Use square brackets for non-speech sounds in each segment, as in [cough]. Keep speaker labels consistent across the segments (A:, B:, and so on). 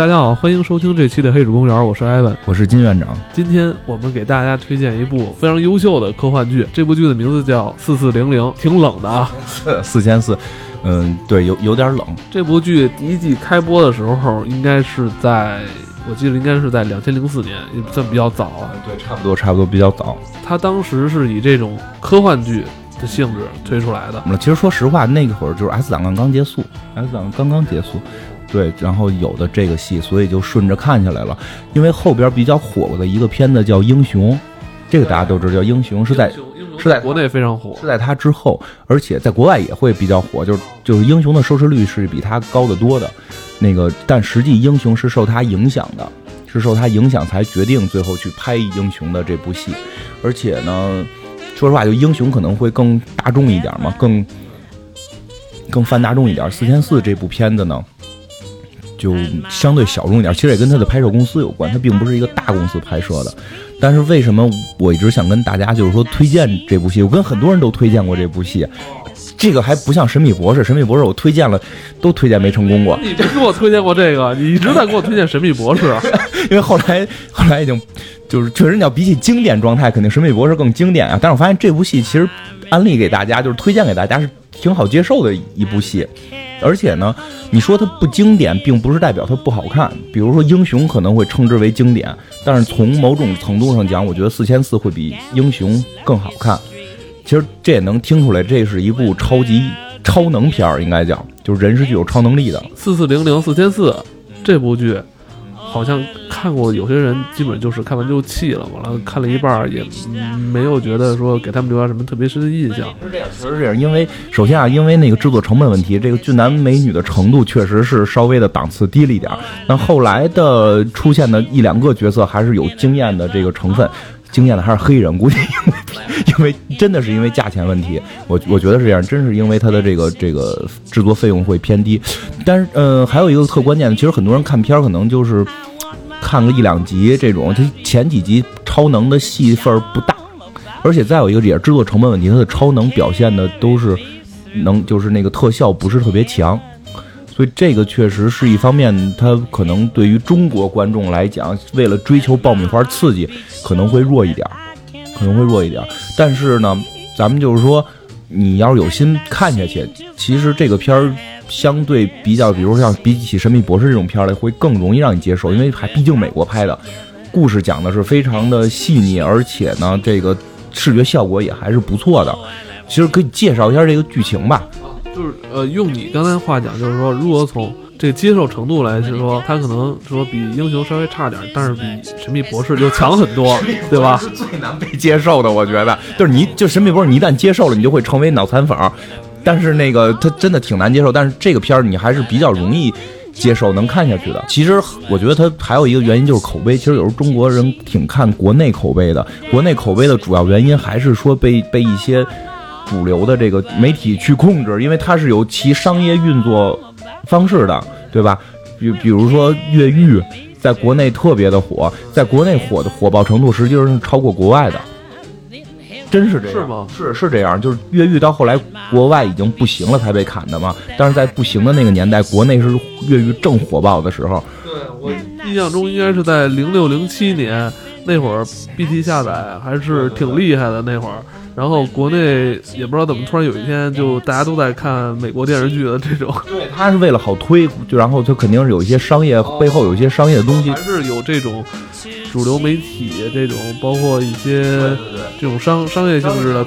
A: 哎，大家好，欢迎收听这期的《黑水公园》，我是艾文，
B: 我是金院长。
A: 今天我们给大家推荐一部非常优秀的科幻剧，这部剧的名字叫《四四零零》，挺冷的啊。[laughs]
B: 四千四，嗯，对，有有点冷。
A: 这部剧第一季开播的时候，应该是在，我记得应该是在两千零四年，也算比较早啊。
B: 对，差不多，差不多比较早。
A: 它当时是以这种科幻剧的性质推出来的。
B: 其实说实话，那个会儿就是 S 档案刚结束，S 档案刚刚结束。对，然后有的这个戏，所以就顺着看下来了。因为后边比较火的一个片子叫《英雄》，这个大家都知道，叫《英雄》是在是在
A: 国内非常火，
B: 是在它之后，而且在国外也会比较火。就是就是《英雄》的收视率是比它高得多的。那个，但实际《英雄》是受它影响的，是受它影响才决定最后去拍《英雄》的这部戏。而且呢，说实话，就《英雄》可能会更大众一点嘛，更更泛大众一点。四千四这部片子呢？就相对小众一点，其实也跟他的拍摄公司有关，他并不是一个大公司拍摄的。但是为什么我一直想跟大家就是说推荐这部戏？我跟很多人都推荐过这部戏，这个还不像《神秘博士》，《神秘博士》我推荐了，都推荐没成功过。
A: 你没给我推荐过这个，[laughs] 你一直在给我推荐《神秘博士》，
B: 因为后来后来已经就是确实你要比起经典状态，肯定《神秘博士》更经典啊。但是我发现这部戏其实安利给大家，就是推荐给大家是挺好接受的一部戏。而且呢，你说它不经典，并不是代表它不好看。比如说《英雄》可能会称之为经典，但是从某种程度上讲，我觉得《四千四》会比《英雄》更好看。其实这也能听出来，这是一部超级超能片儿，应该讲，就是人是具有超能力的。
A: 四四零零四千四这部剧。好像看过，有些人基本就是看完就弃了，完了看了一半也没有觉得说给他们留下什么特别深的印象。
B: 是这样，确实是这样。因为首先啊，因为那个制作成本问题，这个俊男美女的程度确实是稍微的档次低了一点。但后来的出现的一两个角色还是有惊艳的这个成分，惊艳的还是黑人，估计因为因为真的是因为价钱问题，我 [laughs] 我觉得是这样，真是因为它的这个这个制作费用会偏低。但是呃，还有一个特关键的，其实很多人看片儿可能就是。看个一两集这种，它前几集超能的戏份不大，而且再有一个也是制作成本问题，它的超能表现的都是能就是那个特效不是特别强，所以这个确实是一方面，它可能对于中国观众来讲，为了追求爆米花刺激，可能会弱一点，可能会弱一点。但是呢，咱们就是说，你要是有心看下去，其实这个片儿。相对比较，比如像比起《神秘博士》这种片儿来，会更容易让你接受，因为还毕竟美国拍的，故事讲的是非常的细腻，而且呢，这个视觉效果也还是不错的。其实可以介绍一下这个剧情吧。
A: 就是呃，用你刚才话讲，就是说，如果从这个接受程度来说，它可能说比英雄稍微差点，但是比神秘博士就强很多，[laughs] 对吧？
B: 是最难被接受的，我觉得，就是你就神秘博士，你一旦接受了，你就会成为脑残粉。但是那个他真的挺难接受，但是这个片儿你还是比较容易接受，能看下去的。其实我觉得它还有一个原因就是口碑，其实有时候中国人挺看国内口碑的。国内口碑的主要原因还是说被被一些主流的这个媒体去控制，因为它是有其商业运作方式的，对吧？比比如说越狱在国内特别的火，在国内火的火爆程度实际上是超过国外的。真是这样？
A: 是吗？
B: 是是这样，就是越狱到后来国外已经不行了才被砍的嘛。但是在不行的那个年代，国内是越狱正火爆的时候。
A: 对我印象中应该是在零六零七年那会儿，BT 下载还是挺厉害的那会儿。然后国内也不知道怎么突然有一天就大家都在看美国电视剧的这种。
B: 对，他是为了好推，就然后就肯定是有一些商业背后有一些商业的东西，
A: 还是有这种。主流媒体这种，包括一些这种商商业性质的，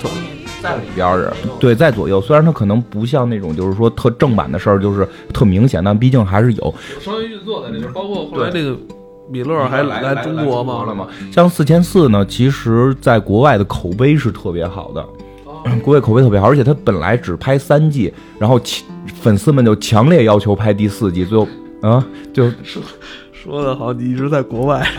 B: 在里边儿对，在左右。虽然它可能不像那种就是说特正版的事儿，就是特明显，但毕竟还是有
A: 商业运作在里边。包括后来那个米勒还来中国
B: 吗？像四千四呢，其实在国外的口碑是特别好的，[clears throat] 国外口碑特别好，而且他本来只拍三季，然后粉丝们就强烈要求拍第四季，最后啊就。
A: 说的好，你一直在国外。[laughs]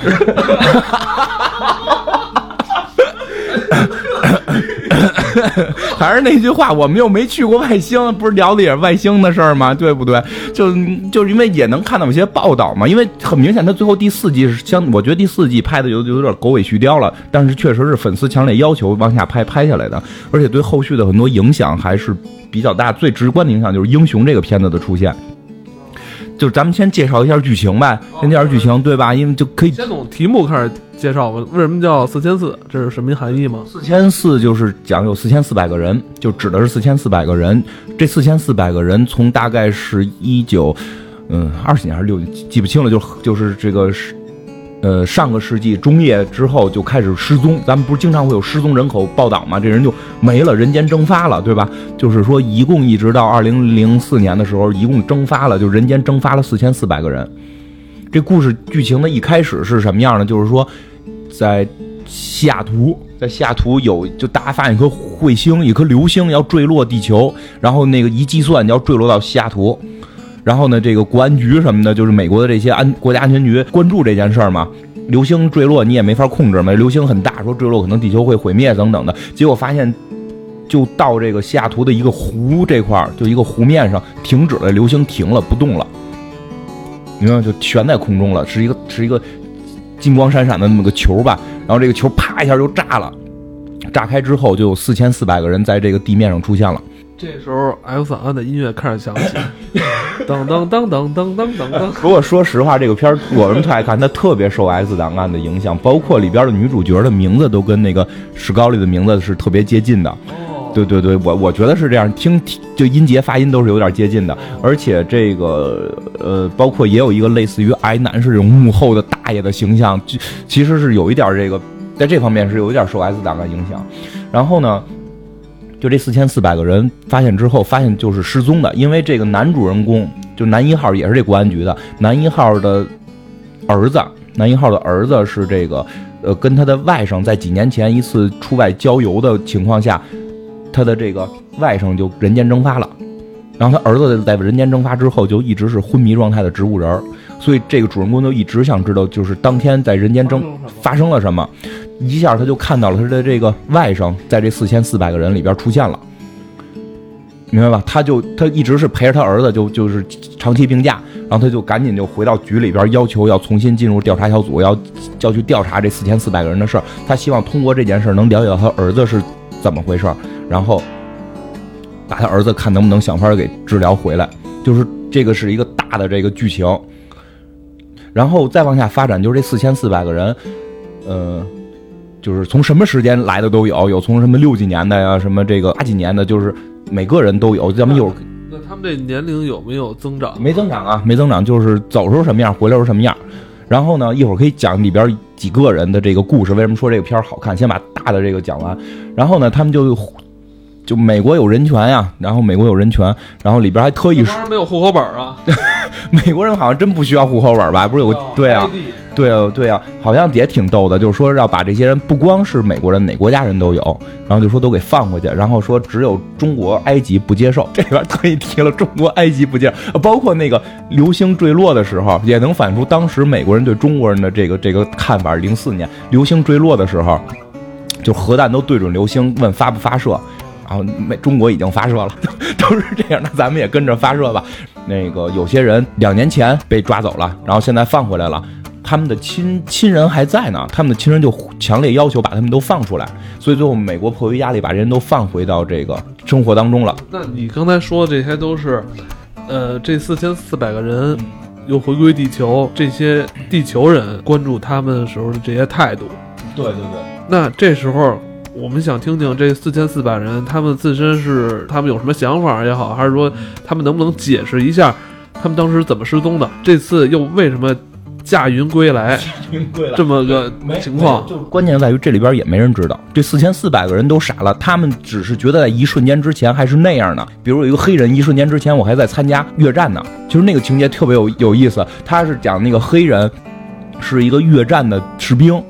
A: [laughs]
B: 还是那句话，我们又没去过外星，不是聊的也是外星的事儿吗？对不对？就就是因为也能看到一些报道嘛。因为很明显，他最后第四季是相，我觉得第四季拍的有有点狗尾续貂了。但是确实是粉丝强烈要求往下拍拍下来的，而且对后续的很多影响还是比较大。最直观的影响就是《英雄》这个片子的出现。就咱们先介绍一下剧情呗，先介绍剧情对吧？因为就可以
A: 先从题目开始介绍吧。为什么叫四千四？这是什么含义吗？
B: 四千四就是讲有四千四百个人，就指的是四千四百个人。这四千四百个人从大概是一九，嗯，二十年还是六，记不清了，就就是这个是。呃，上个世纪中叶之后就开始失踪，咱们不是经常会有失踪人口报道吗？这人就没了，人间蒸发了，对吧？就是说，一共一直到二零零四年的时候，一共蒸发了，就人间蒸发了四千四百个人。这故事剧情的一开始是什么样呢？就是说，在西雅图，在西雅图有就大家发现一颗彗星，一颗流星要坠落地球，然后那个一计算要坠落到西雅图。然后呢，这个国安局什么的，就是美国的这些安国家安全局关注这件事儿嘛。流星坠落你也没法控制嘛，流星很大，说坠落可能地球会毁灭等等的。结果发现，就到这个西雅图的一个湖这块儿，就一个湖面上停止了，流星停了不动了，你看就悬在空中了，是一个是一个金光闪闪的那么个球吧。然后这个球啪一下就炸了，炸开之后就有四千四百个人在这个地面上出现了。
A: 这时候，X 档案的音乐开始响起，[laughs] 噔噔噔噔噔噔噔噔。
B: 不过说实话，这个片儿我们特爱看，它特别受 X 档案的影响，包括里边的女主角的名字都跟那个史高利的名字是特别接近的。对对对，我我觉得是这样，听就音节发音都是有点接近的，而且这个呃，包括也有一个类似于挨男是这种幕后的大爷的形象，就其实是有一点这个在这方面是有一点受 S 档的影响。然后呢？就这四千四百个人发现之后，发现就是失踪的，因为这个男主人公就男一号也是这国安局的，男一号的儿子，男一号的儿子是这个，呃，跟他的外甥在几年前一次出外郊游的情况下，他的这个外甥就人间蒸发了，然后他儿子在人间蒸发之后就一直是昏迷状态的植物人，所以这个主人公就一直想知道，就是当天在人间蒸发生了什么。一下他就看到了他的这个外甥在这四千四百个人里边出现了，明白吧？他就他一直是陪着他儿子，就就是长期病假，然后他就赶紧就回到局里边，要求要重新进入调查小组，要要去调查这四千四百个人的事儿。他希望通过这件事能了解到他儿子是怎么回事儿，然后把他儿子看能不能想法给治疗回来。就是这个是一个大的这个剧情，然后再往下发展，就是这四千四百个人，呃。就是从什么时间来的都有，有从什么六几年的呀，什么这个八几年的，就是每个人都有。咱们一会儿
A: 那他们这年龄有没有增长？
B: 没增长啊，没增长，就是走时候什么样，回来时候什么样。然后呢，一会儿可以讲里边几个人的这个故事。为什么说这个片儿好看？先把大的这个讲完。然后呢，他们就就美国有人权呀，然后美国有人权，然后里边还特意
A: 说没有户口本啊。[laughs]
B: 美国人好像真不需要户口本吧？不是有个对啊？对啊，对啊，好像也挺逗的，就是说要把这些人不光是美国人，哪国家人都有，然后就说都给放回去，然后说只有中国、埃及不接受。[laughs] 这边特意提了中国、埃及不接受，包括那个流星坠落的时候，也能反映出当时美国人对中国人的这个这个看法。零四年流星坠落的时候，就核弹都对准流星，问发不发射，然后美中国已经发射了，[laughs] 都是这样，那咱们也跟着发射吧。那个有些人两年前被抓走了，然后现在放回来了。他们的亲亲人还在呢，他们的亲人就强烈要求把他们都放出来，所以最后美国迫于压力把这人都放回到这个生活当中了。
A: 那你刚才说的这些都是，呃，这四千四百个人又回归地球，这些地球人关注他们的时候的这些态度。
B: 对对对。
A: 那这时候我们想听听这四千四百人他们自身是他们有什么想法也好，还是说他们能不能解释一下他们当时怎么失踪的？这次又为什么？驾云归来，云归来这么个情况，
B: 就关键在于这里边也没人知道，这四千四百个人都傻了，他们只是觉得在一瞬间之前还是那样的。比如有一个黑人，一瞬间之前我还在参加越战呢，就是那个情节特别有有意思。他是讲那个黑人是一个越战的士兵，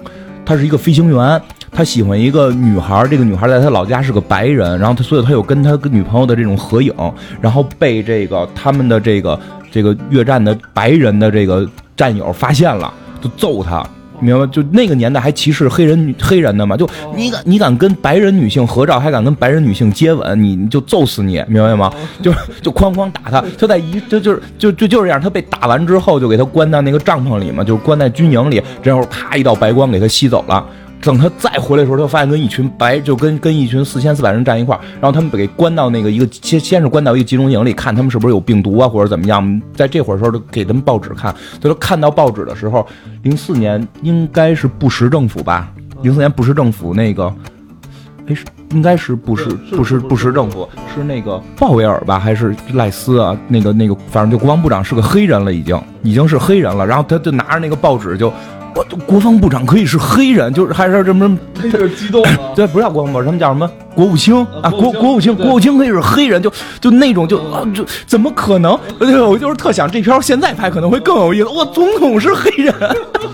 B: 他是一个飞行员，他喜欢一个女孩，这个女孩在他老家是个白人，然后他所以他有跟他跟女朋友的这种合影，然后被这个他们的这个这个越战的白人的这个。战友发现了，就揍他，明白？就那个年代还歧视黑人女黑人的嘛？就你敢你敢跟白人女性合照，还敢跟白人女性接吻，你你就揍死你，明白吗？就 [laughs] 就哐哐打他，他在一就就是就就就是这样。他被打完之后，就给他关到那个帐篷里嘛，就关在军营里，然后啪一道白光给他吸走了。等他再回来的时候，他发现跟一群白就跟跟一群四千四百人站一块儿，然后他们给关到那个一个先先是关到一个集中营里，看他们是不是有病毒啊或者怎么样。在这会儿时候，就给他们报纸看，他说看到报纸的时候，零四年应该是布什政府吧？零四年布什政府那个，哎是应该是布什布什布什政府是那个鲍威尔吧还是赖斯啊？那个那个反正就国防部长是个黑人了，已经已经是黑人了。然后他就拿着那个报纸就。我国防部长可以是黑人，就是还是什么
A: 他有点激动了。[laughs]
B: 对，不是叫国防部，他们叫什么国务卿啊？国
A: 国务卿
B: 国务卿，可以是黑人，就就那种就啊，就怎么可能？对，[laughs] 我就是特想这片儿现在拍可能会更有意思。我，总统是黑人，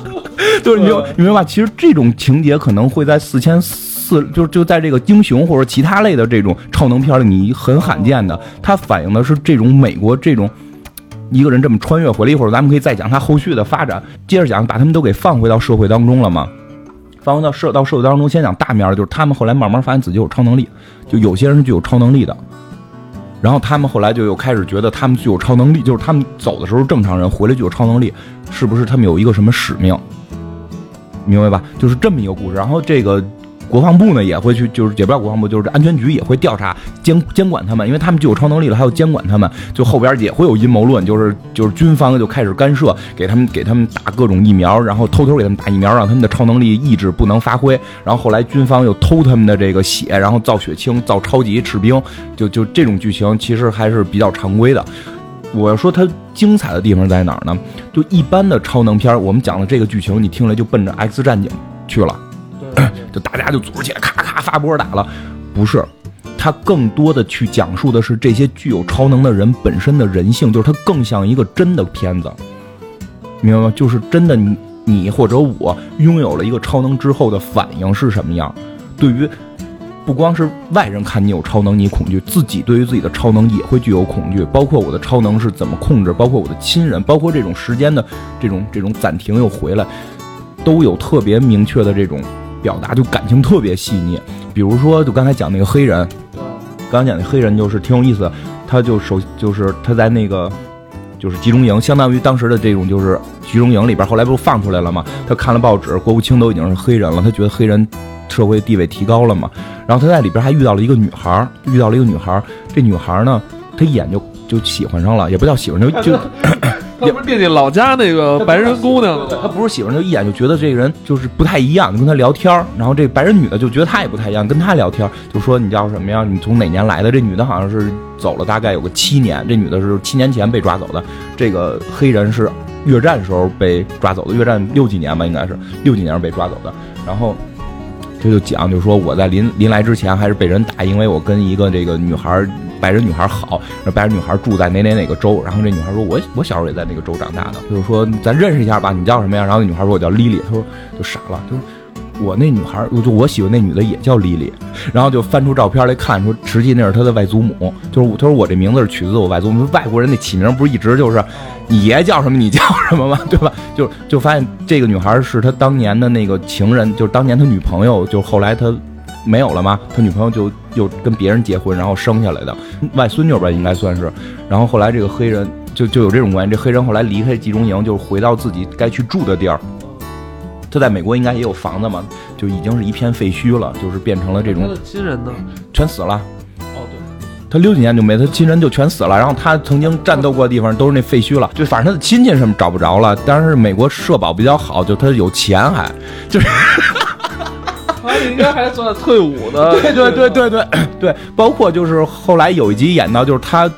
B: [laughs] 就是你明你明白吧？其实这种情节可能会在四千四，就就在这个英雄或者其他类的这种超能片里，你很罕见的，它反映的是这种美国这种。一个人这么穿越回来，一会儿咱们可以再讲他后续的发展。接着讲，把他们都给放回到社会当中了嘛？放回到社到社会当中，先讲大面儿，就是他们后来慢慢发现自己有超能力，就有些人是具有超能力的。然后他们后来就又开始觉得他们具有超能力，就是他们走的时候正常人，回来具有超能力，是不是他们有一个什么使命？明白吧？就是这么一个故事。然后这个国防部呢也会去，就是也不叫国防部，就是安全局也会调查监监管他们，因为他们具有超能力了，还要监管他们。就后边也会有阴谋论，就是就是军方就开始干涉，给他们给他们打各种疫苗，然后偷偷给他们打疫苗，让他们的超能力意志不能发挥。然后后来军方又偷他们的这个血，然后造血清、造超级士兵，就就这种剧情其实还是比较常规的。我要说它精彩的地方在哪儿呢？就一般的超能片，我们讲的这个剧情，你听来就奔着 X 战警去了。就大家就组织起来，咔咔发波打了，不是，它更多的去讲述的是这些具有超能的人本身的人性，就是它更像一个真的片子，明白吗？就是真的你你或者我拥有了一个超能之后的反应是什么样？对于不光是外人看你有超能，你恐惧，自己对于自己的超能也会具有恐惧，包括我的超能是怎么控制，包括我的亲人，包括这种时间的这种这种暂停又回来，都有特别明确的这种。表达就感情特别细腻，比如说就刚才讲那个黑人，刚才讲那黑人就是挺有意思，他就首就是他在那个就是集中营，相当于当时的这种就是集中营里边，后来不是放出来了吗？他看了报纸，国务卿都已经是黑人了，他觉得黑人社会地位提高了嘛。然后他在里边还遇到了一个女孩，遇到了一个女孩，这女孩呢，他一眼就就喜欢上了，也不叫喜欢，就就。
A: 他不是惦记老家那个白人姑娘
B: 他不是喜欢，就一眼就觉得这个人就是不太一样，你跟他聊天然后这白人女的就觉得他也不太一样，跟他聊天就说你叫什么呀？你从哪年来的？这女的好像是走了大概有个七年，这女的是七年前被抓走的，这个黑人是越战时候被抓走的，越战六几年吧，应该是六几年被抓走的。然后他就讲，就说我在临临来之前还是被人打，因为我跟一个这个女孩。白人女孩好，白人女孩住在哪哪哪个州，然后这女孩说，我我小时候也在那个州长大的，就是说咱认识一下吧，你叫什么呀？然后那女孩说，我叫丽丽，她说就傻了，就说我那女孩，就我喜欢那女的也叫丽丽，然后就翻出照片来看，说实际那是她的外祖母，就是她说我这名字是取自我外祖母，外国人那起名不是一直就是你爷叫什么你叫什么吗？对吧？就就发现这个女孩是他当年的那个情人，就是当年他女朋友，就后来他。没有了吗？他女朋友就又跟别人结婚，然后生下来的外孙女吧，应该算是。然后后来这个黑人就就有这种关系。这黑人后来离开集中营，就是回到自己该去住的地儿。他在美国应该也有房子嘛，就已经是一片废墟了，就是变成了这种。
A: 他的亲人呢？
B: 全死了。
A: 哦，对。
B: 他六几年就没，他亲人就全死了。然后他曾经战斗过的地方都是那废墟了，就反正他的亲戚什么找不着了。但是美国社保比较好，就他有钱还就是。
A: 他应该还算退伍的，
B: 对对对对对对，包括就是后来有一集演到，就是他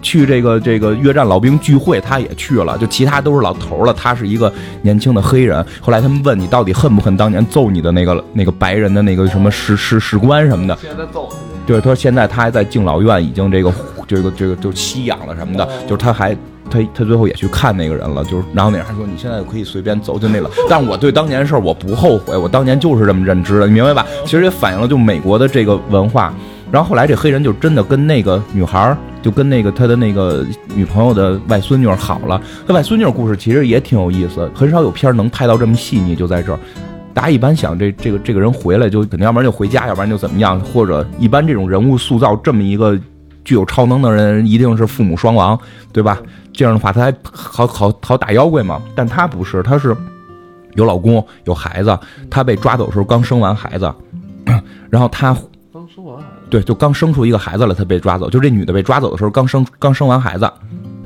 B: 去这个这个越战老兵聚会，他也去了，就其他都是老头了，他是一个年轻的黑人。后来他们问你到底恨不恨当年揍你的那个那个白人的那个什么士士士官什么的？
A: 现在揍
B: 对，他说现在他还在敬老院，已经这个这个这个就吸氧了什么的，就是他还。他他最后也去看那个人了，就是然后那人还说你现在可以随便走进那了，但是我对当年事儿我不后悔，我当年就是这么认知的，你明白吧？其实也反映了就美国的这个文化。然后后来这黑人就真的跟那个女孩儿，就跟那个他的那个女朋友的外孙女好了。他外孙女故事其实也挺有意思，很少有片儿能拍到这么细腻，就在这儿。大家一般想这这个这个人回来就肯定要不然就回家，要不然就怎么样，或者一般这种人物塑造这么一个。具有超能的人一定是父母双亡，对吧？这样的话他还好好好打妖怪嘛。但他不是，他是有老公有孩子，她被抓走的时候刚生完孩子，[clears throat] 然后她
A: 刚生完孩子，
B: 对就刚生出一个孩子了，她被抓走，就这女的被抓走的时候刚生刚生完孩子，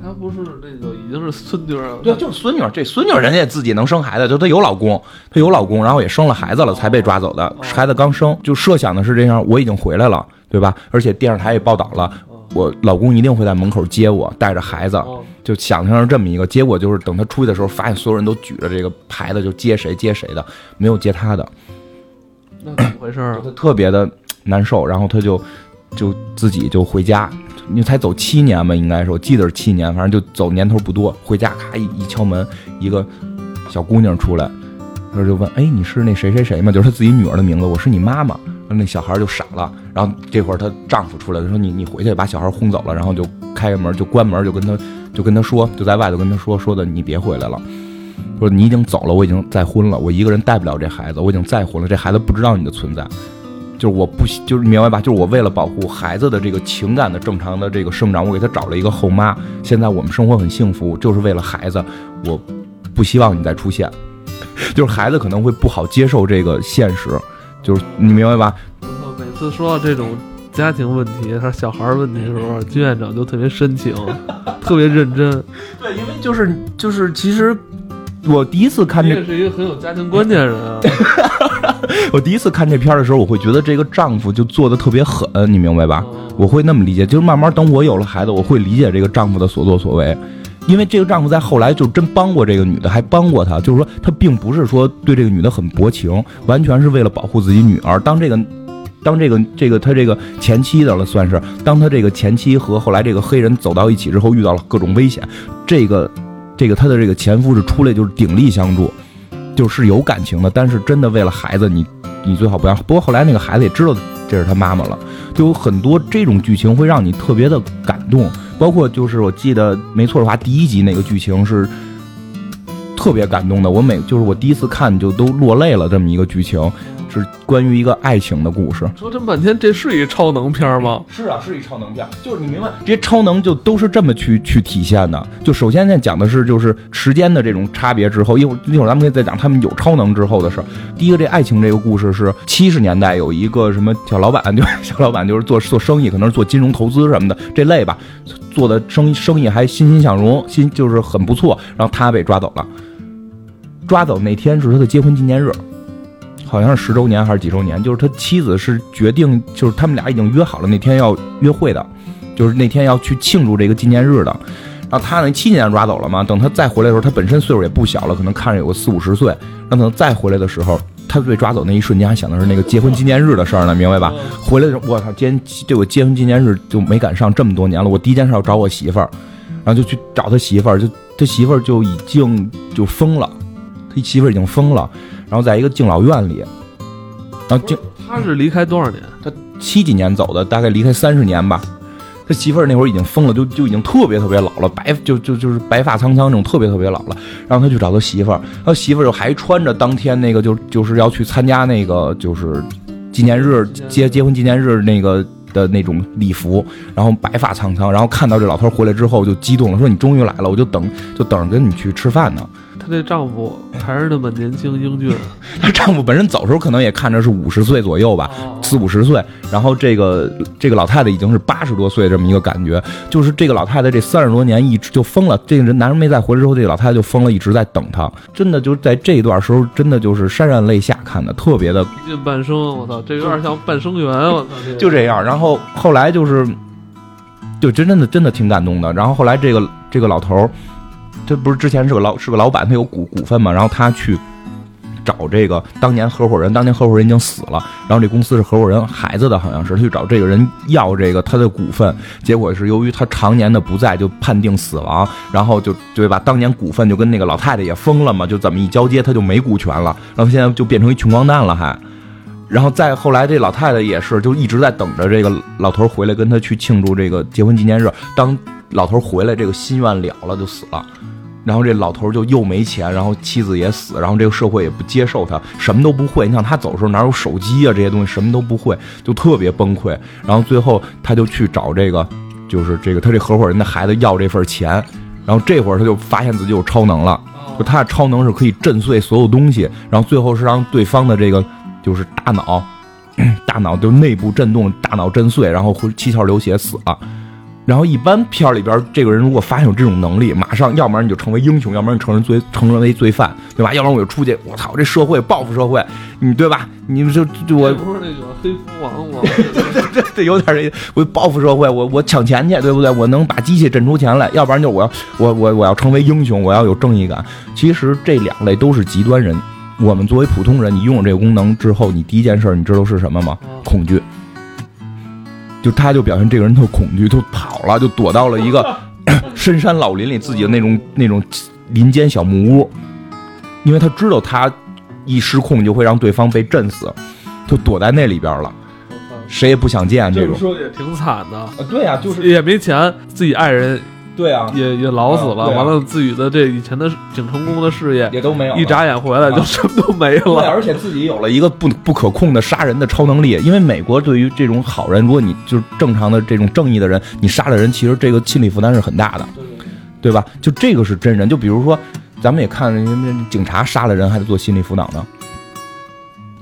A: 她不是那个已经是孙女了，
B: 对，就是孙女儿，这孙女儿人家自己能生孩子，就她有老公，她有老公，然后也生了孩子了，才被抓走的，孩子刚生，就设想的是这样，我已经回来了，对吧？而且电视台也报道了，我老公一定会在门口接我，带着孩子，
A: 哦
B: 就想象是这么一个结果，就是等他出去的时候，发现所有人都举着这个牌子，就接谁接谁的，没有接他的，
A: 那怎么回事啊？
B: 他特别的难受，然后他就就自己就回家，因为才走七年吧，应该是我记得是七年，反正就走年头不多。回家咔一一敲门，一个小姑娘出来，他就问：“哎，你是那谁谁谁吗？”就是他自己女儿的名字，我是你妈妈。那小孩就傻了，然后这会儿她丈夫出来了，说：“你你回去把小孩轰走了。”然后就开个门就关门，就跟他就跟他说，就在外头跟他说说的：“你别回来了。”说你已经走了，我已经再婚了，我一个人带不了这孩子，我已经再婚了，这孩子不知道你的存在。就是我不，就是明白吧？就是我为了保护孩子的这个情感的正常的这个生长，我给他找了一个后妈。现在我们生活很幸福，就是为了孩子，我不希望你再出现。[laughs] 就是孩子可能会不好接受这个现实，就是你明白吧？
A: 我操每次说到这种家庭问题还是小孩儿问题的时候，金院长就特别深情，[laughs] 特别认真。
B: 对，因为就是就是，其实我第一次看这
A: 是一个很有家庭观念的人啊。[laughs]
B: 我第一次看这片儿的时候，我会觉得这个丈夫就做的特别狠，你明白吧？我会那么理解，就是慢慢等我有了孩子，我会理解这个丈夫的所作所为，因为这个丈夫在后来就真帮过这个女的，还帮过她，就是说他并不是说对这个女的很薄情，完全是为了保护自己女儿。当这个。当这个这个他这个前妻的了，算是当他这个前妻和后来这个黑人走到一起之后，遇到了各种危险，这个这个他的这个前夫是出来就是鼎力相助，就是有感情的，但是真的为了孩子，你你最好不要。不过后来那个孩子也知道这是他妈妈了，就有很多这种剧情会让你特别的感动。包括就是我记得没错的话，第一集那个剧情是特别感动的。我每就是我第一次看就都落泪了，这么一个剧情是关于一个爱情的故事。
A: 说这么半天，这是一超能片儿吗？
B: 是啊，是一超能片，就是你明白，这些超能就都是这么去去体现的。就首先现在讲的是就是时间的这种差别之后，一会儿一会儿咱们可以再讲他们有超能之后的事儿。第一个，这爱情这个故事是七十年代有一个什么小老板，[laughs] 就是小老板就是做做生意，可能是做金融投资什么的这类吧，做的生意生意还欣欣向荣，欣就是很不错。然后他被抓走了，抓走那天是他的结婚纪念日。好像是十周年还是几周年，就是他妻子是决定，就是他们俩已经约好了那天要约会的，就是那天要去庆祝这个纪念日的。然后他那七年抓走了嘛，等他再回来的时候，他本身岁数也不小了，可能看着有个四五十岁。然后等再回来的时候，他被抓走那一瞬间还想的是那个结婚纪念日的事儿呢，明白吧？回来的时候，我操，今天这我结婚纪念日就没赶上，这么多年了，我第一件事要找我媳妇儿，然后就去找他媳妇儿，就他媳妇儿就已经就疯了，他媳妇儿已经疯了。然后在一个敬老院里，然后敬
A: 他是离开多少年？
B: 他七几年走的，大概离开三十年吧。他媳妇儿那会儿已经疯了，就就已经特别特别老了，白就就就是白发苍苍那种，特别特别老了。然后他去找他媳妇儿，他媳妇儿就还穿着当天那个就就是要去参加那个就是纪念日结结婚纪念日那个的那种礼服，然后白发苍苍，然后看到这老头回来之后就激动了，说你终于来了，我就等就等着跟你去吃饭呢。
A: 她这丈夫还是那么年轻英俊，[laughs]
B: 她丈夫本身走时候可能也看着是五十岁左右吧，
A: 哦
B: 四五十岁。然后这个这个老太太已经是八十多岁这么一个感觉，就是这个老太太这三十多年一直就疯了。这个人男人没再回来之后，这个老太太就疯了，一直在等他。真的就在这一段时候，真的就是潸然泪下看的，特别的
A: 近半生，我操，这有点像半生缘，我操，[laughs]
B: 就这样。然后后来就是，就真真的真的挺感动的。然后后来这个这个老头儿，这不是之前是个老是个老板，他有股股份嘛，然后他去。找这个当年合伙人，当年合伙人已经死了，然后这公司是合伙人孩子的，好像是他去找这个人要这个他的股份，结果是由于他常年的不在，就判定死亡，然后就对吧？当年股份就跟那个老太太也疯了嘛，就怎么一交接他就没股权了，然后现在就变成一穷光蛋了还。然后再后来，这老太太也是，就一直在等着这个老头回来跟他去庆祝这个结婚纪念日。当老头回来，这个心愿了了，就死了。然后这老头就又没钱，然后妻子也死，然后这个社会也不接受他，什么都不会。你想他走的时候哪有手机啊这些东西，什么都不会，就特别崩溃。然后最后他就去找这个，就是这个他这合伙人的孩子要这份钱。然后这会儿他就发现自己有超能了。就他的超能是可以震碎所有东西，然后最后是让对方的这个就是大脑，[clears throat] 大脑就内部震动，大脑震碎，然后会七窍流血死了。然后一般片儿里边，这个人如果发现有这种能力，马上要不然你就成为英雄，要不然你成为罪，成为罪犯，对吧？要不然我就出去，我操，这社会报复社会，你对吧？你们就就我
A: 不是那个黑蝠王吗？
B: 对对，有点这，我报复社会，我我抢钱去，对不对？我能把机器震出钱来，要不然就我要我我我要成为英雄，我要有正义感。其实这两类都是极端人。我们作为普通人，你拥有这个功能之后，你第一件事你知道是什么吗？恐惧。就他就表现这个人特恐惧，就跑了，就躲到了一个 [laughs] 深山老林里自己的那种那种林间小木屋，因为他知道他一失控就会让对方被震死，就躲在那里边了，谁也不想见这种。
A: 说也挺惨的，
B: 对呀，就是
A: 也没钱，自己爱人。
B: 对啊，
A: 也也老死了，完了自己的这以前的挺成功的事业
B: 也都没有，
A: 一眨眼回来就什么都没了。
B: 而且自己有了一个不不可控的杀人的超能力，因为美国对于这种好人，如果你就是正常的这种正义的人，你杀了人，其实这个心理负担是很大的，对吧？就这个是真人，就比如说咱们也看警察杀了人还得做心理辅导呢。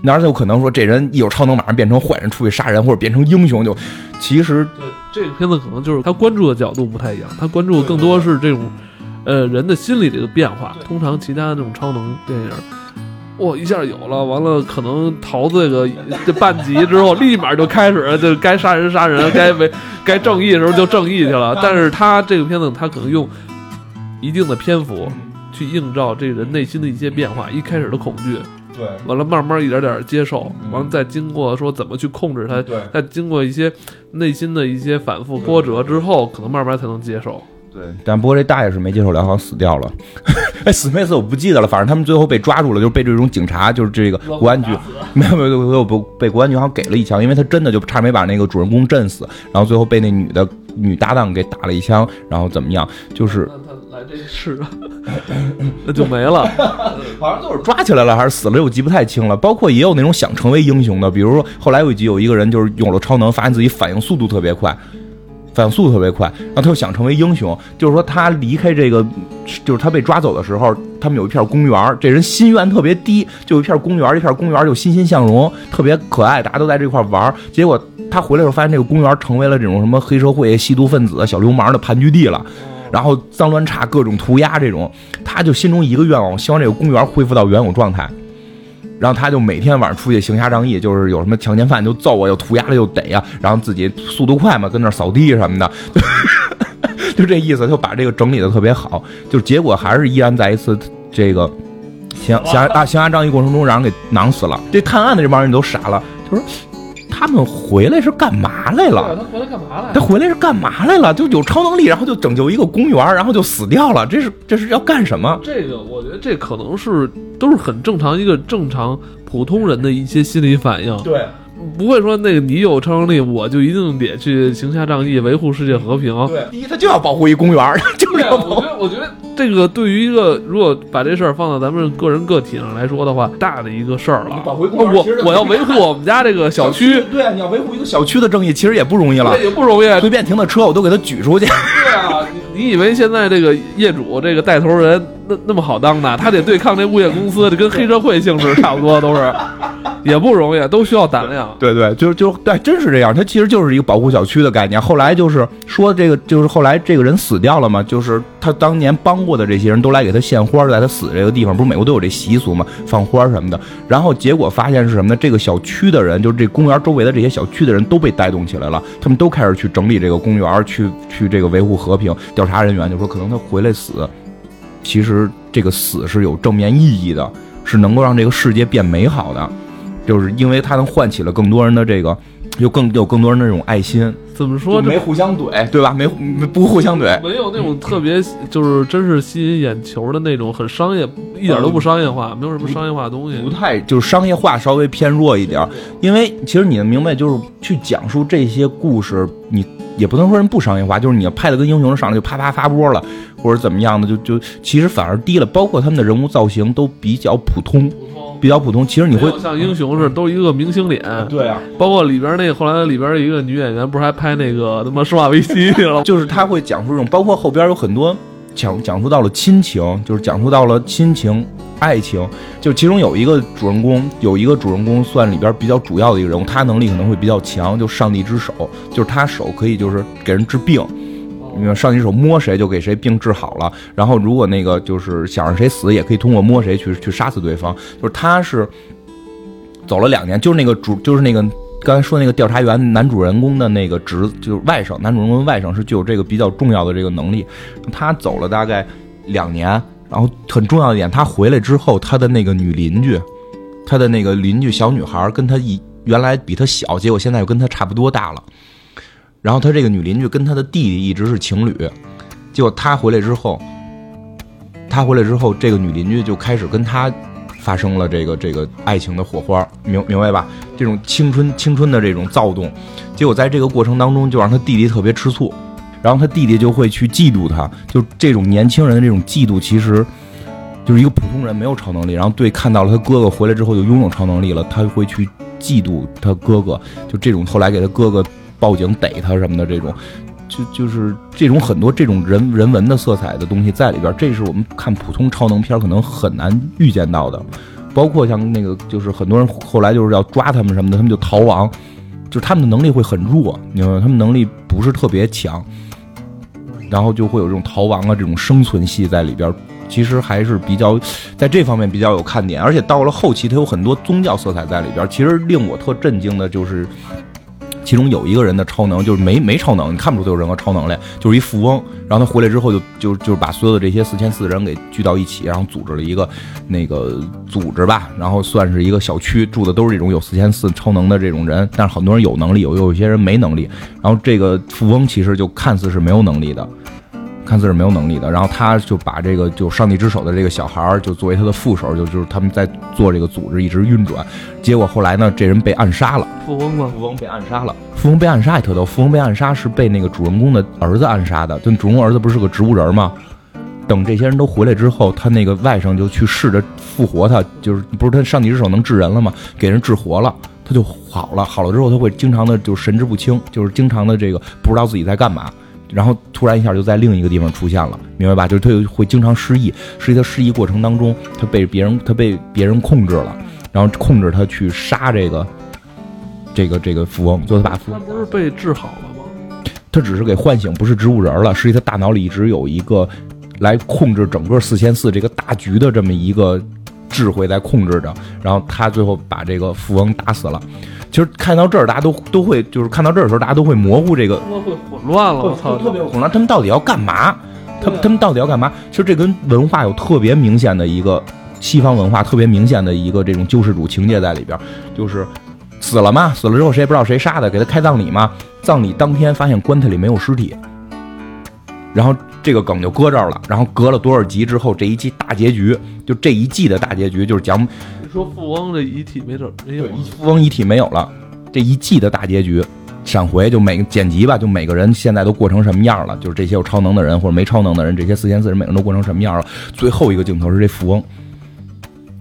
B: 哪有可能说这人一有超能马上变成坏人出去杀人，或者变成英雄？就其实
A: 这个片子可能就是他关注的角度不太一样，他关注的更多是这种呃人的心理这个变化。通常其他的这种超能电影，哇一下有了，完了可能逃这个这半集之后，立马就开始就该杀人杀人，该为该正义的时候就正义去了。但是他这个片子他可能用一定的篇幅去映照这人内心的一些变化，一开始的恐惧。
B: 对，
A: 完了，慢慢一点点接受，完了再经过说怎么去控制它，
B: 对，
A: 再经过一些内心的一些反复波折之后，可能慢慢才能接受。
B: 对，但不过这大爷是没接受了，好像死掉了。哎，[laughs] 死没死我不记得了，反正他们最后被抓住了，就是被这种警察，就是这个国安局，[laughs] 没有没有没有不被国安局好像给了一枪，因为他真的就差没把那个主人公震死，然后最后被那女的女搭档给打了一枪，然后怎么样，就是。
A: 这 [laughs] 是，[laughs] 那就没了。
B: 好像都是抓起来了，还是死了，我记不太清了。包括也有那种想成为英雄的，比如说后来有一集有一个人就是有了超能，发现自己反应速度特别快，反应速度特别快，然后他又想成为英雄。就是说他离开这个，就是他被抓走的时候，他们有一片公园，这人心愿特别低，就一片公园，一片公园就欣欣向荣，特别可爱，大家都在这块玩。结果他回来时候发现这个公园成为了这种什么黑社会、吸毒分子、小流氓的盘踞地了。然后脏乱差，各种涂鸦，这种他就心中一个愿望，希望这个公园恢复到原有状态。然后他就每天晚上出去行侠仗义，就是有什么强奸犯就揍啊，又涂鸦了又逮呀，然后自己速度快嘛，跟那扫地什么的，[laughs] 就这意思，就把这个整理的特别好。就结果还是依然在一次这个行行啊行侠仗义过程中让人给囊死了。这探案的这帮人都傻了，就说。他们回来是干嘛来了？
A: 他回来干嘛来？
B: 他回来是干嘛来了？就有超能力，然后就拯救一个公园，然后就死掉了。这是这是要干什么？
A: 这个我觉得这可能是都是很正常一个正常普通人的一些心理反应。
B: 对。
A: 不会说那个你有超能力，我就一定得去行侠仗义，维护世界和平。
B: 对，第一他就要保护一公园，[laughs] 就是要保。
A: 我觉得，我觉得这个对于一个如果把这事儿放到咱们个人个体上来说的话，大的一个事儿了。
B: 保护公园，
A: 我我要维护我们家这个小区。
B: 对，你要维护一个小区的正义，其实也不容易了，
A: 也不容易。
B: 随便停的车，我都给他举出去。
A: 对啊，你以为现在这个业主这个带头人那那么好当的？他得对抗这物业公司，这跟黑社会性质差不多，都是。[laughs] 也不容易，都需要胆量。
B: 对对，就是就对，真是这样。它其实就是一个保护小区的概念。后来就是说，这个就是后来这个人死掉了嘛，就是他当年帮过的这些人都来给他献花，在他死这个地方，不是美国都有这习俗嘛，放花什么的。然后结果发现是什么呢？这个小区的人，就是这公园周围的这些小区的人都被带动起来了，他们都开始去整理这个公园，去去这个维护和平。调查人员就说，可能他回来死，其实这个死是有正面意义的，是能够让这个世界变美好的。就是因为他能唤起了更多人的这个，有更有更多人的这种爱心。
A: 怎么说？
B: 没互相怼，对吧？没不互相怼，
A: 没有那种特别就是真是吸引眼球的那种，很商业，一点都不商业化，没有什么商业化的东西。
B: 不太就是商业化稍微偏弱一点，因为其实你能明白，就是去讲述这些故事，你也不能说人不商业化，就是你要拍的跟英雄上来就啪啪发波了，或者怎么样的，就就其实反而低了。包括他们的人物造型都比较普通。比较普通，其实你会
A: 像英雄似的，都一个明星脸。
B: 对啊，
A: 包括里边那后来里边一个女演员，不是还拍开那个他妈《生化危机》了？[laughs]
B: 就是他会讲述这种，包括后边有很多讲讲述到了亲情，就是讲述到了亲情、爱情。就其中有一个主人公，有一个主人公算里边比较主要的一个人物，他能力可能会比较强，就上帝之手，就是他手可以就是给人治病。你看，上帝手摸谁就给谁病治好了。然后如果那个就是想让谁死，也可以通过摸谁去去杀死对方。就是他是走了两年，就是那个主，就是那个刚才说那个调查员男主人公的那个侄，就是外甥，男主人公外甥是具有这个比较重要的这个能力。他走了大概两年，然后很重要一点，他回来之后，他的那个女邻居，他的那个邻居小女孩跟他一原来比他小，结果现在又跟他差不多大了。然后他这个女邻居跟他的弟弟一直是情侣，结果他回来之后，他回来之后，这个女邻居就开始跟他发生了这个这个爱情的火花，明明白吧？这种青春青春的这种躁动，结果在这个过程当中，就让他弟弟特别吃醋，然后他弟弟就会去嫉妒他，就这种年轻人的这种嫉妒，其实就是一个普通人没有超能力，然后对看到了他哥哥回来之后就拥有超能力了，他会去嫉妒他哥哥，就这种后来给他哥哥。报警逮他什么的这种，就就是这种很多这种人人文的色彩的东西在里边，这是我们看普通超能片可能很难预见到的。包括像那个，就是很多人后来就是要抓他们什么的，他们就逃亡，就是他们的能力会很弱，你知道吗？他们能力不是特别强，然后就会有这种逃亡啊这种生存戏在里边，其实还是比较在这方面比较有看点。而且到了后期，它有很多宗教色彩在里边，其实令我特震惊的就是。其中有一个人的超能就是没没超能，你看不出他有任何超能力，就是一富翁。然后他回来之后就就就把所有的这些四千四人给聚到一起，然后组织了一个那个组织吧，然后算是一个小区，住的都是这种有四千四超能的这种人。但是很多人有能力，有有一些人没能力。然后这个富翁其实就看似是没有能力的。看似是没有能力的，然后他就把这个就上帝之手的这个小孩儿就作为他的副手，就就是他们在做这个组织一直运转。结果后来呢，这人被暗杀了。
A: 富翁吗？
B: 富翁被暗杀了。富翁被暗杀也特逗。富翁被暗杀是被那个主人公的儿子暗杀的。就主人公儿子不是个植物人吗？等这些人都回来之后，他那个外甥就去试着复活他，就是不是他上帝之手能治人了吗？给人治活了，他就好了。好了之后，他会经常的就神志不清，就是经常的这个不知道自己在干嘛。然后突然一下就在另一个地方出现了，明白吧？就是他会经常失忆，实际他失忆过程当中，他被别人他被别人控制了，然后控制他去杀这个这个这个富翁，最后他把富翁
A: 不是被治好了吗？
B: 他只是给唤醒，不是植物人了。实际他大脑里一直有一个来控制整个四千四这个大局的这么一个智慧在控制着，然后他最后把这个富翁打死了。其实看到这儿，大家都都会，就是看到这儿的时候，大家都会模糊这个，
A: 会混乱了。我操，
B: 特别混乱。他们到底要干嘛？他他们到底要干嘛？其实这跟文化有特别明显的一个西方文化特别明显的一个这种救世主情节在里边，就是死了嘛，死了之后谁也不知道谁杀的，给他开葬礼嘛。葬礼当天发现棺材里没有尸体，然后这个梗就搁这儿了。然后隔了多少集之后，这一季大结局，就这一季的大结局就是讲。
A: 说富翁的遗体没准没有，
B: 富翁遗体没有了，这一季的大结局闪回就每个剪辑吧，就每个人现在都过成什么样了？就是这些有超能的人或者没超能的人，这些四千四人每个人都过成什么样了？最后一个镜头是这富翁，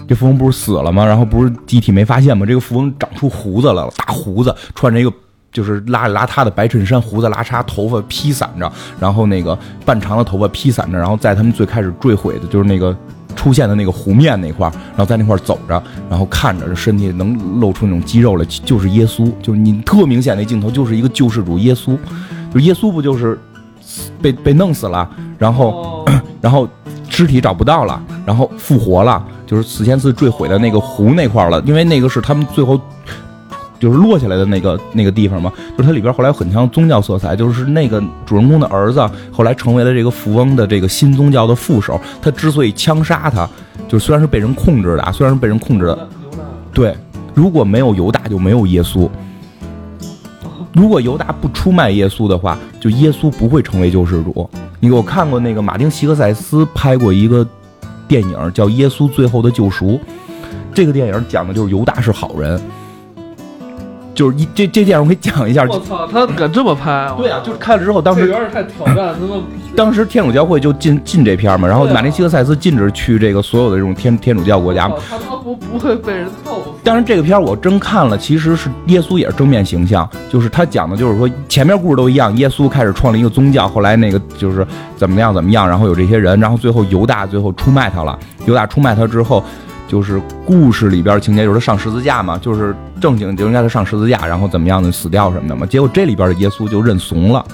B: 这富翁不是死了吗？然后不是机体没发现吗？这个富翁长出胡子来了，大胡子，穿着一个就是邋里邋遢的白衬衫，胡子拉碴，头发披散着，然后那个半长的头发披散着，然后在他们最开始坠毁的就是那个。出现的那个湖面那块儿，然后在那块儿走着，然后看着身体能露出那种肌肉来，就是耶稣，就是你特明显那镜头，就是一个救世主耶稣，就耶稣不就是被被弄死了，然后然后尸体找不到了，然后复活了，就是四千次坠毁的那个湖那块儿了，因为那个是他们最后。就是落下来的那个那个地方嘛，就是它里边后来有很强宗教色彩，就是那个主人公的儿子后来成为了这个富翁的这个新宗教的副手。他之所以枪杀他，就虽然是被人控制的啊，虽然是被人控制的，对，如果没有犹大就没有耶稣。如果犹大不出卖耶稣的话，就耶稣不会成为救世主。你给我看过那个马丁·希克塞斯拍过一个电影叫《耶稣最后的救赎》，这个电影讲的就是犹大是好人。就是一这这电影我给你讲一下。
A: 我操，他敢这么拍？
B: 对啊，就是看了之后，当时
A: 有点太挑战他们。
B: 当时天主教会就禁禁这片嘛，然后马丁西克塞斯禁止去这个所有的这种天天主教国家。
A: 他他不不会被人揍。
B: 但是这个片我真看了，其实是耶稣也是正面形象，就是他讲的就是说前面故事都一样，耶稣开始创立一个宗教，后来那个就是怎么样怎么样，然后有这些人，然后最后犹大最后出卖他了，犹大出卖他之后。就是故事里边情节就是上十字架嘛，就是正经就应该是上十字架，然后怎么样的死掉什么的嘛。结果这里边的耶稣就认怂了，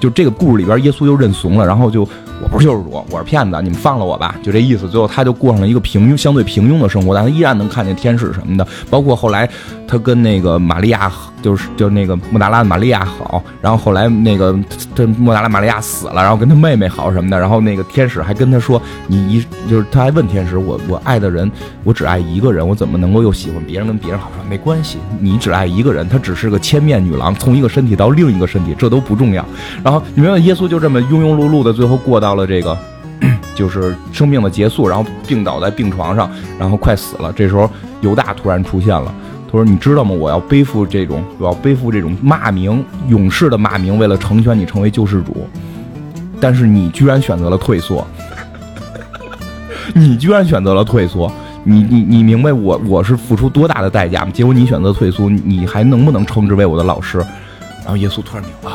B: 就这个故事里边耶稣就认怂了，然后就。我不是救世主，我是骗子，你们放了我吧，就这意思。最后他就过上了一个平庸、相对平庸的生活，但他依然能看见天使什么的。包括后来他跟那个玛利亚，就是就那个莫达拉的玛利亚好，然后后来那个这莫达拉玛利亚死了，然后跟他妹妹好什么的。然后那个天使还跟他说：“你一就是他还问天使，我我爱的人，我只爱一个人，我怎么能够又喜欢别人跟别人好？说没关系，你只爱一个人，他只是个千面女郎，从一个身体到另一个身体，这都不重要。然后你明白，耶稣就这么庸庸碌碌的，最后过到。到了这个，[clears throat] 就是生命的结束，然后病倒在病床上，然后快死了。这时候犹大突然出现了，他说：“你知道吗？我要背负这种，我要背负这种骂名，勇士的骂名，为了成全你成为救世主。但是你居然选择了退缩，[laughs] 你居然选择了退缩。你你你明白我我是付出多大的代价吗？结果你选择退缩，你还能不能称之为我的老师？然后耶稣突然明白。”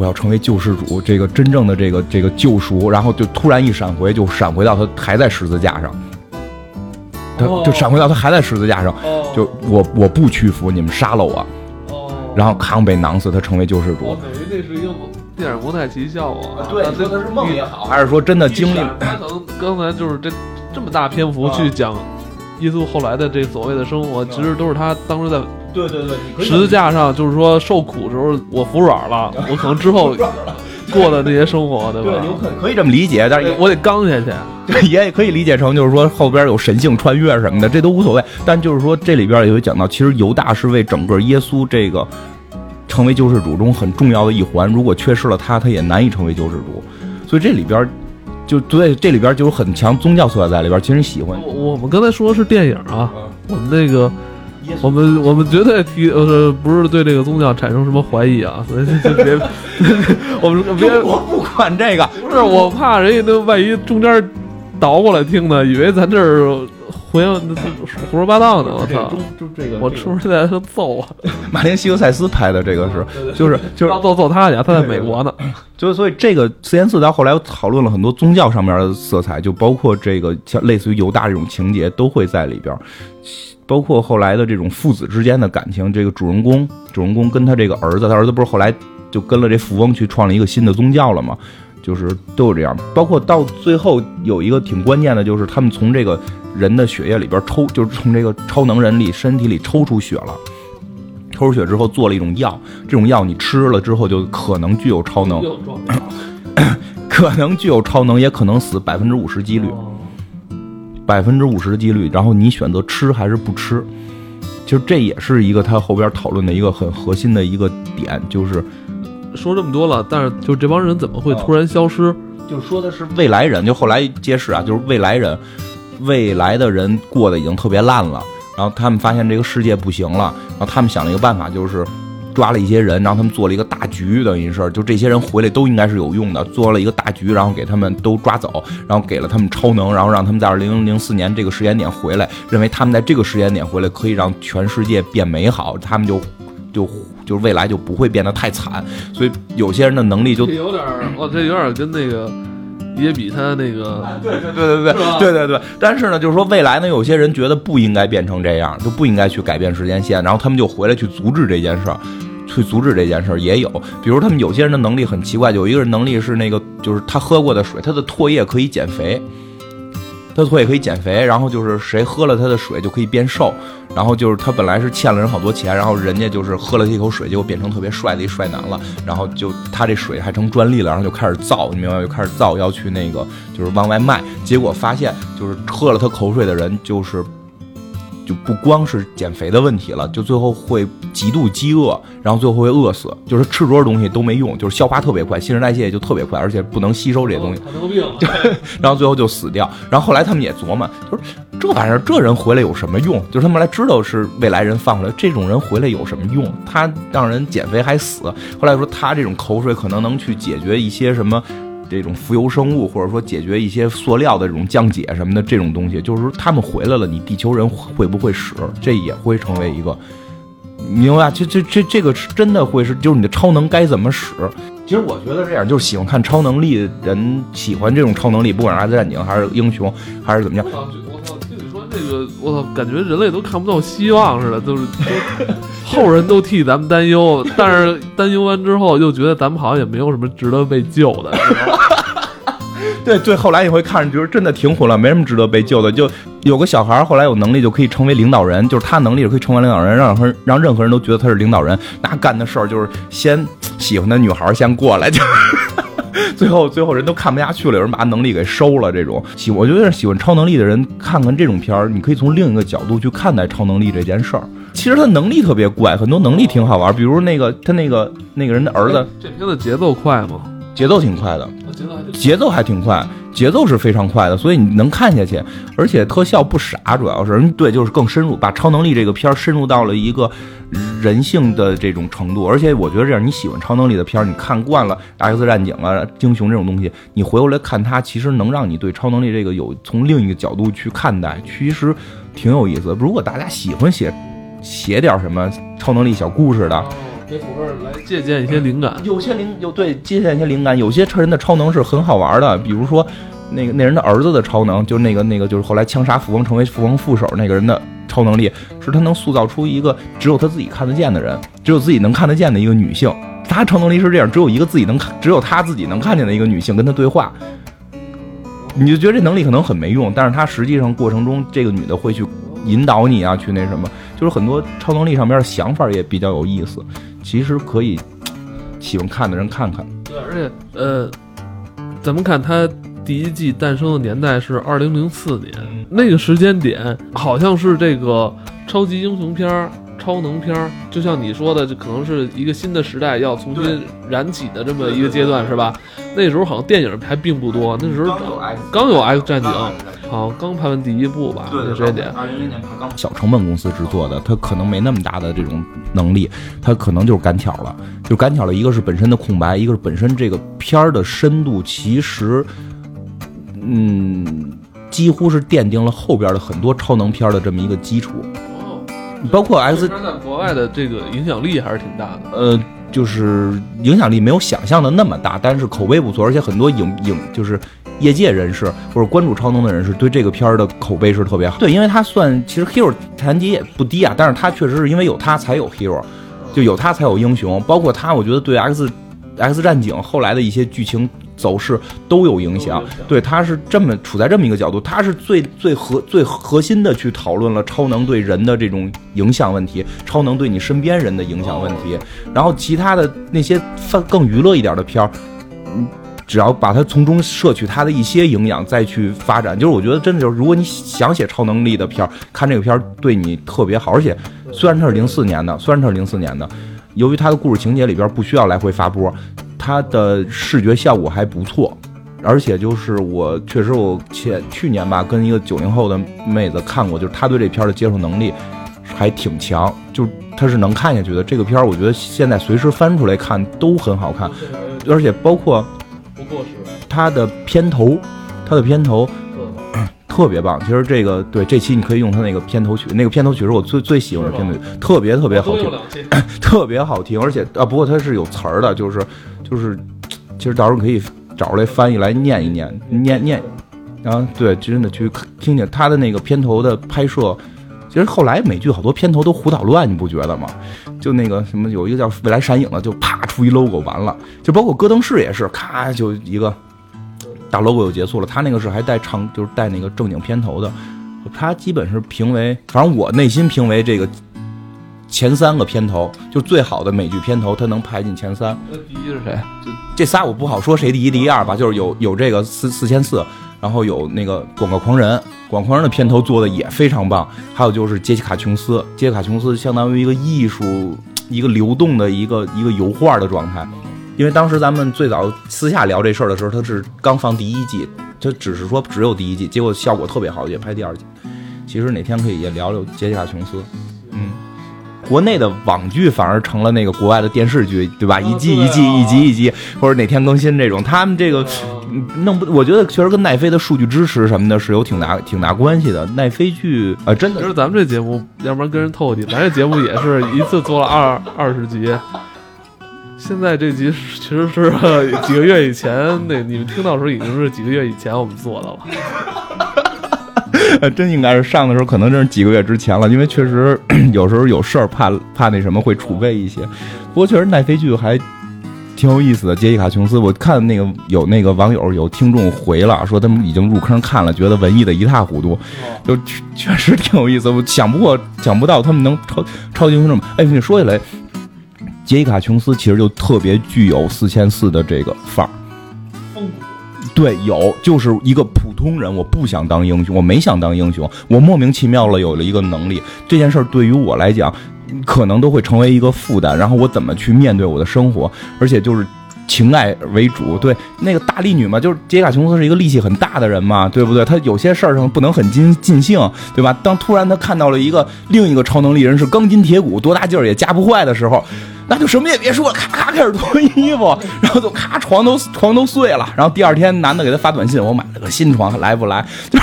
B: 我要成为救世主，这个真正的这个这个救赎，然后就突然一闪回，就闪回到他还在十字架上，他就闪回到他还在十字架上，就我我不屈服，你们杀了我，然后康被囊死，他成为救世主。
A: 等于那是一个电影蒙太奇效啊。
B: 对，说的是梦也好，还是说真的经历？
A: 他可能刚才就是这这么大篇幅去讲耶稣后来的这所谓的生活，其实都是他当时在。
B: 对对对，
A: 十字架上就是说受苦时候我服软了，[laughs] 我可能之后过的那些生活，对吧？
B: 对，有可可以这么理解，但是
A: 我得刚下去。[laughs]
B: 也，也可以理解成就是说后边有神性穿越什么的，这都无所谓。但就是说这里边也会讲到，其实犹大是为整个耶稣这个成为救世主中很重要的一环，如果缺失了他，他也难以成为救世主。所以这里边就对这里边就有很强宗教色彩在里边。其实喜欢
A: 我们刚才说的是电影啊，我们那个。我们我们绝对提呃不是对这个宗教产生什么怀疑啊，所以就别 [laughs] 我们别
B: 我不管这个，
A: 不是我怕人家那万一中间倒过来听呢，以为咱这儿回应胡说八道呢，我操！
B: 就这个，
A: 我是不是在揍我？[laughs]
B: 马丁·西格塞斯拍的这个是，就是就是
A: 要揍揍他去，他在美国呢。
B: 就所以这个四言四到后来讨论了很多宗教上面的色彩，就包括这个像类似于犹大这种情节都会在里边。包括后来的这种父子之间的感情，这个主人公，主人公跟他这个儿子，他儿子不是后来就跟了这富翁去创了一个新的宗教了吗？就是都有这样。包括到最后有一个挺关键的，就是他们从这个人的血液里边抽，就是从这个超能人里身体里抽出血了，抽出血之后做了一种药，这种药你吃了之后就可能具有超能，可能具有超能，也可能死百分之五十几率。百分之五十的几率，然后你选择吃还是不吃？其实这也是一个他后边讨论的一个很核心的一个点，就是
A: 说这么多了，但是就这帮人怎么会突然消失？
B: 就说的是未来人，就后来揭示啊，就是未来人，未来的人过得已经特别烂了，然后他们发现这个世界不行了，然后他们想了一个办法，就是。抓了一些人，然后他们做了一个大局，等于是就这些人回来都应该是有用的，做了一个大局，然后给他们都抓走，然后给了他们超能，然后让他们在二零零四年这个时间点回来，认为他们在这个时间点回来可以让全世界变美好，他们就就就未来就不会变得太惨，所以有些人的能力就
A: 有点，我这有点跟那个也比他那个，
B: 对对对对对对对对，但是呢，就是说未来呢，有些人觉得不应该变成这样，就不应该去改变时间线，然后他们就回来去阻止这件事儿。去阻止这件事儿也有，比如他们有些人的能力很奇怪，有一个人能力是那个，就是他喝过的水，他的唾液可以减肥，他的唾液可以减肥，然后就是谁喝了他的水就可以变瘦，然后就是他本来是欠了人好多钱，然后人家就是喝了一口水，结果变成特别帅的一帅男了，然后就他这水还成专利了，然后就开始造，你明白吗？就开始造要去那个就是往外卖，结果发现就是喝了他口水的人就是。就不光是减肥的问题了，就最后会极度饥饿，然后最后会饿死，就是吃多少东西都没用，就是消化特别快，新陈代谢也就特别快，而且不能吸收这些东西，
A: 糖尿病，[laughs]
B: 然后最后就死掉。然后后来他们也琢磨，就是这玩意儿，这人回来有什么用？就是他们来知道是未来人放回来，这种人回来有什么用？他让人减肥还死。后来说他这种口水可能能去解决一些什么。这种浮游生物，或者说解决一些塑料的这种降解什么的这种东西，就是说他们回来了，你地球人会不会使？这也会成为一个，明白？这这这这个是真的会是，就是你的超能该怎么使？其实我觉得这样，就是喜欢看超能力的人，喜欢这种超能力，不管是 X 战警还是英雄还是怎么样。
A: 我操！听你说这个，我操，感觉人类都看不到希望似的，[laughs] 就是后人都替咱们担忧，但是担忧完之后又觉得咱们好像也没有什么值得被救的。
B: 对对，后来你会看着，就是真的挺混乱，没什么值得被救的。就有个小孩后来有能力就可以成为领导人，就是他能力可以成为领导人，让让让任何人都觉得他是领导人。那干的事儿就是先 [laughs] 喜欢的女孩先过来，就最后最后人都看不下去了，有人把能力给收了。这种喜，我觉得喜欢超能力的人看看这种片儿，你可以从另一个角度去看待超能力这件事儿。其实他能力特别怪，很多能力挺好玩，比如那个他那个那个人的儿子。
A: 这片子节奏快吗？
B: 节奏挺快的，节奏还挺快，节奏是非常快的，所以你能看下去，而且特效不傻，主要是对，就是更深入，把超能力这个片儿深入到了一个人性的这种程度，而且我觉得这样，你喜欢超能力的片儿，你看惯了 X 战警啊、英雄这种东西，你回过来看它，其实能让你对超能力这个有从另一个角度去看待，其实挺有意思。如果大家喜欢写写点什么超能力小故事的。
A: 给虎哥来借鉴一些灵感，
B: 有些灵有对借鉴一些灵感，有些车人的超能是很好玩的，比如说那个那人的儿子的超能，就是那个那个就是后来枪杀富翁成为富翁副手那个人的超能力，是他能塑造出一个只有他自己看得见的人，只有自己能看得见的一个女性。他超能力是这样，只有一个自己能看，只有他自己能看见的一个女性跟他对话，你就觉得这能力可能很没用，但是他实际上过程中这个女的会去引导你啊，去那什么，就是很多超能力上面的想法也比较有意思。其实可以喜欢看的人看看。
A: 对，而且呃，咱们看它第一季诞生的年代是二零零四年，那个时间点好像是这个超级英雄片儿、超能片儿，就像你说的，这可能是一个新的时代要重新燃起的这么一个阶段，是吧？那时候好像电影还并不多，那时候刚有 X 战警。好像，刚拍完第一部吧，
B: 对
A: 时间点。
B: 二零零年拍刚小成本公司制作的，他可能没那么大的这种能力，他可能就是赶巧了，就赶巧了。一个是本身的空白，一个是本身这个片儿的深度，其实，嗯，几乎是奠定了后边的很多超能片的这么一个基础。哦，包括 X
A: 在国外的这个影响力还是挺大的。
B: 呃，就是影响力没有想象的那么大，但是口碑不错，而且很多影影就是。业界人士或者关注超能的人士对这个片儿的口碑是特别好。对，因为它算其实 hero 谈级也不低啊，但是它确实是因为有它才有 hero，就有它才有英雄。包括它，我觉得对 X X 战警后来的一些剧情走势都有影响。对，他是这么处在这么一个角度，他是最最核最核心的去讨论了超能对人的这种影响问题，超能对你身边人的影响问题。然后其他的那些更娱乐一点的片儿，嗯。只要把它从中摄取它的一些营养，再去发展，就是我觉得真的就是，如果你想写超能力的片儿，看这个片儿对你特别好。而且虽然它是零四年的，虽然它是零四年的，由于它的故事情节里边不需要来回发波，它的视觉效果还不错。而且就是我确实我前去年吧，跟一个九零后的妹子看过，就是她对这片儿的接受能力还挺强，就她是能看下去的。这个片儿我觉得现在随时翻出来看都很好看，而且包括。不过时它的片头，它的片头特别棒。其实这个对这期你可以用它那个片头曲，那个片头曲是我最最喜欢的片头曲，特别特别好听，[clears throat] 特别好听。而且啊，不过它是有词儿的，就是就是，其实到时候可以找出来翻译来念一念，念念。然后对，真的去听听他的那个片头的拍摄。其实后来美剧好多片头都胡捣乱，你不觉得吗？就那个什么，有一个叫未来闪影的，就啪出一 logo 完了。就包括戈登士也是，咔就一个大 logo 就结束了。他那个是还带唱，就是带那个正经片头的。他基本是评为，反正我内心评为这个前三个片头，就最好的美剧片头，他能排进前三。
A: 那第一是谁？
B: 就这仨我不好说谁第一第一二吧。就是有有这个四四千四，然后有那个广告狂人。广告狂人的片头做的也非常棒。还有就是杰西卡琼斯，杰西卡琼斯相当于一个艺术，一个流动的一个一个油画的状态。因为当时咱们最早私下聊这事儿的时候，他是刚放第一季，他只是说只有第一季，结果效果特别好，也拍第二季。其实哪天可以也聊聊杰西卡琼斯。嗯，国内的网剧反而成了那个国外的电视剧，对吧？一季一季，一集一集，或者哪天更新这种，他们这个弄不，我觉得确实跟奈飞的数据支持什么的是有挺大挺大关系的。奈飞剧啊，真的
A: 其实咱们这节目，要不然跟人透底，咱这节目也是一次做了二二十集。现在这集 [laughs] 其实是几个月以前，那你们听到的时候已经是几个月以前我们做的
B: 了。[laughs] 真应该是上的时候，可能真是几个月之前了，因为确实 [clears throat] 有时候有事儿，怕怕那什么会储备一些。不过确实奈飞剧还挺有意思的。杰西卡琼斯，我看那个有那个网友有听众回了，说他们已经入坑看了，觉得文艺的一塌糊涂，就确实挺有意思。我想不过想不到他们能超超级英雄这么。哎，你说起来。杰西卡琼斯其实就特别具有四千四的这个范儿，
A: 风骨。
B: 对，有就是一个普通人，我不想当英雄，我没想当英雄，我莫名其妙了有了一个能力，这件事儿对于我来讲，可能都会成为一个负担。然后我怎么去面对我的生活？而且就是。情爱为主，对那个大力女嘛，就是杰卡琼斯是一个力气很大的人嘛，对不对？他有些事儿上不能很尽尽兴，对吧？当突然他看到了一个另一个超能力人是钢筋铁骨，多大劲儿也夹不坏的时候，那就什么也别说了，咔咔开始脱衣服，然后就咔床都床都碎了，然后第二天男的给他发短信，我买了个新床，来不来？就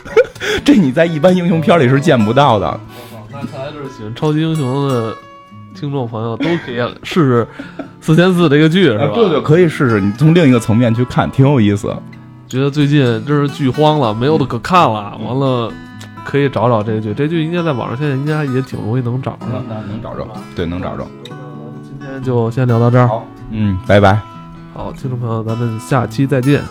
B: [laughs] 这你在一般英雄片里是见不到的。
A: 那看来就是喜欢超级英雄的。听众朋友都可以试试四千四这个剧是吧？
B: 对对，可以试试。你从另一个层面去看，挺有意思。
A: 觉得最近真是剧荒了，没有的可看了。完了，可以找找这个剧。这剧应该在网上现在应该也挺容易能找着。
B: 那能找着？对，能找着。
A: 今天就先聊到这儿。
B: 好，嗯，拜拜。
A: 好，听众朋友，咱们下期再见。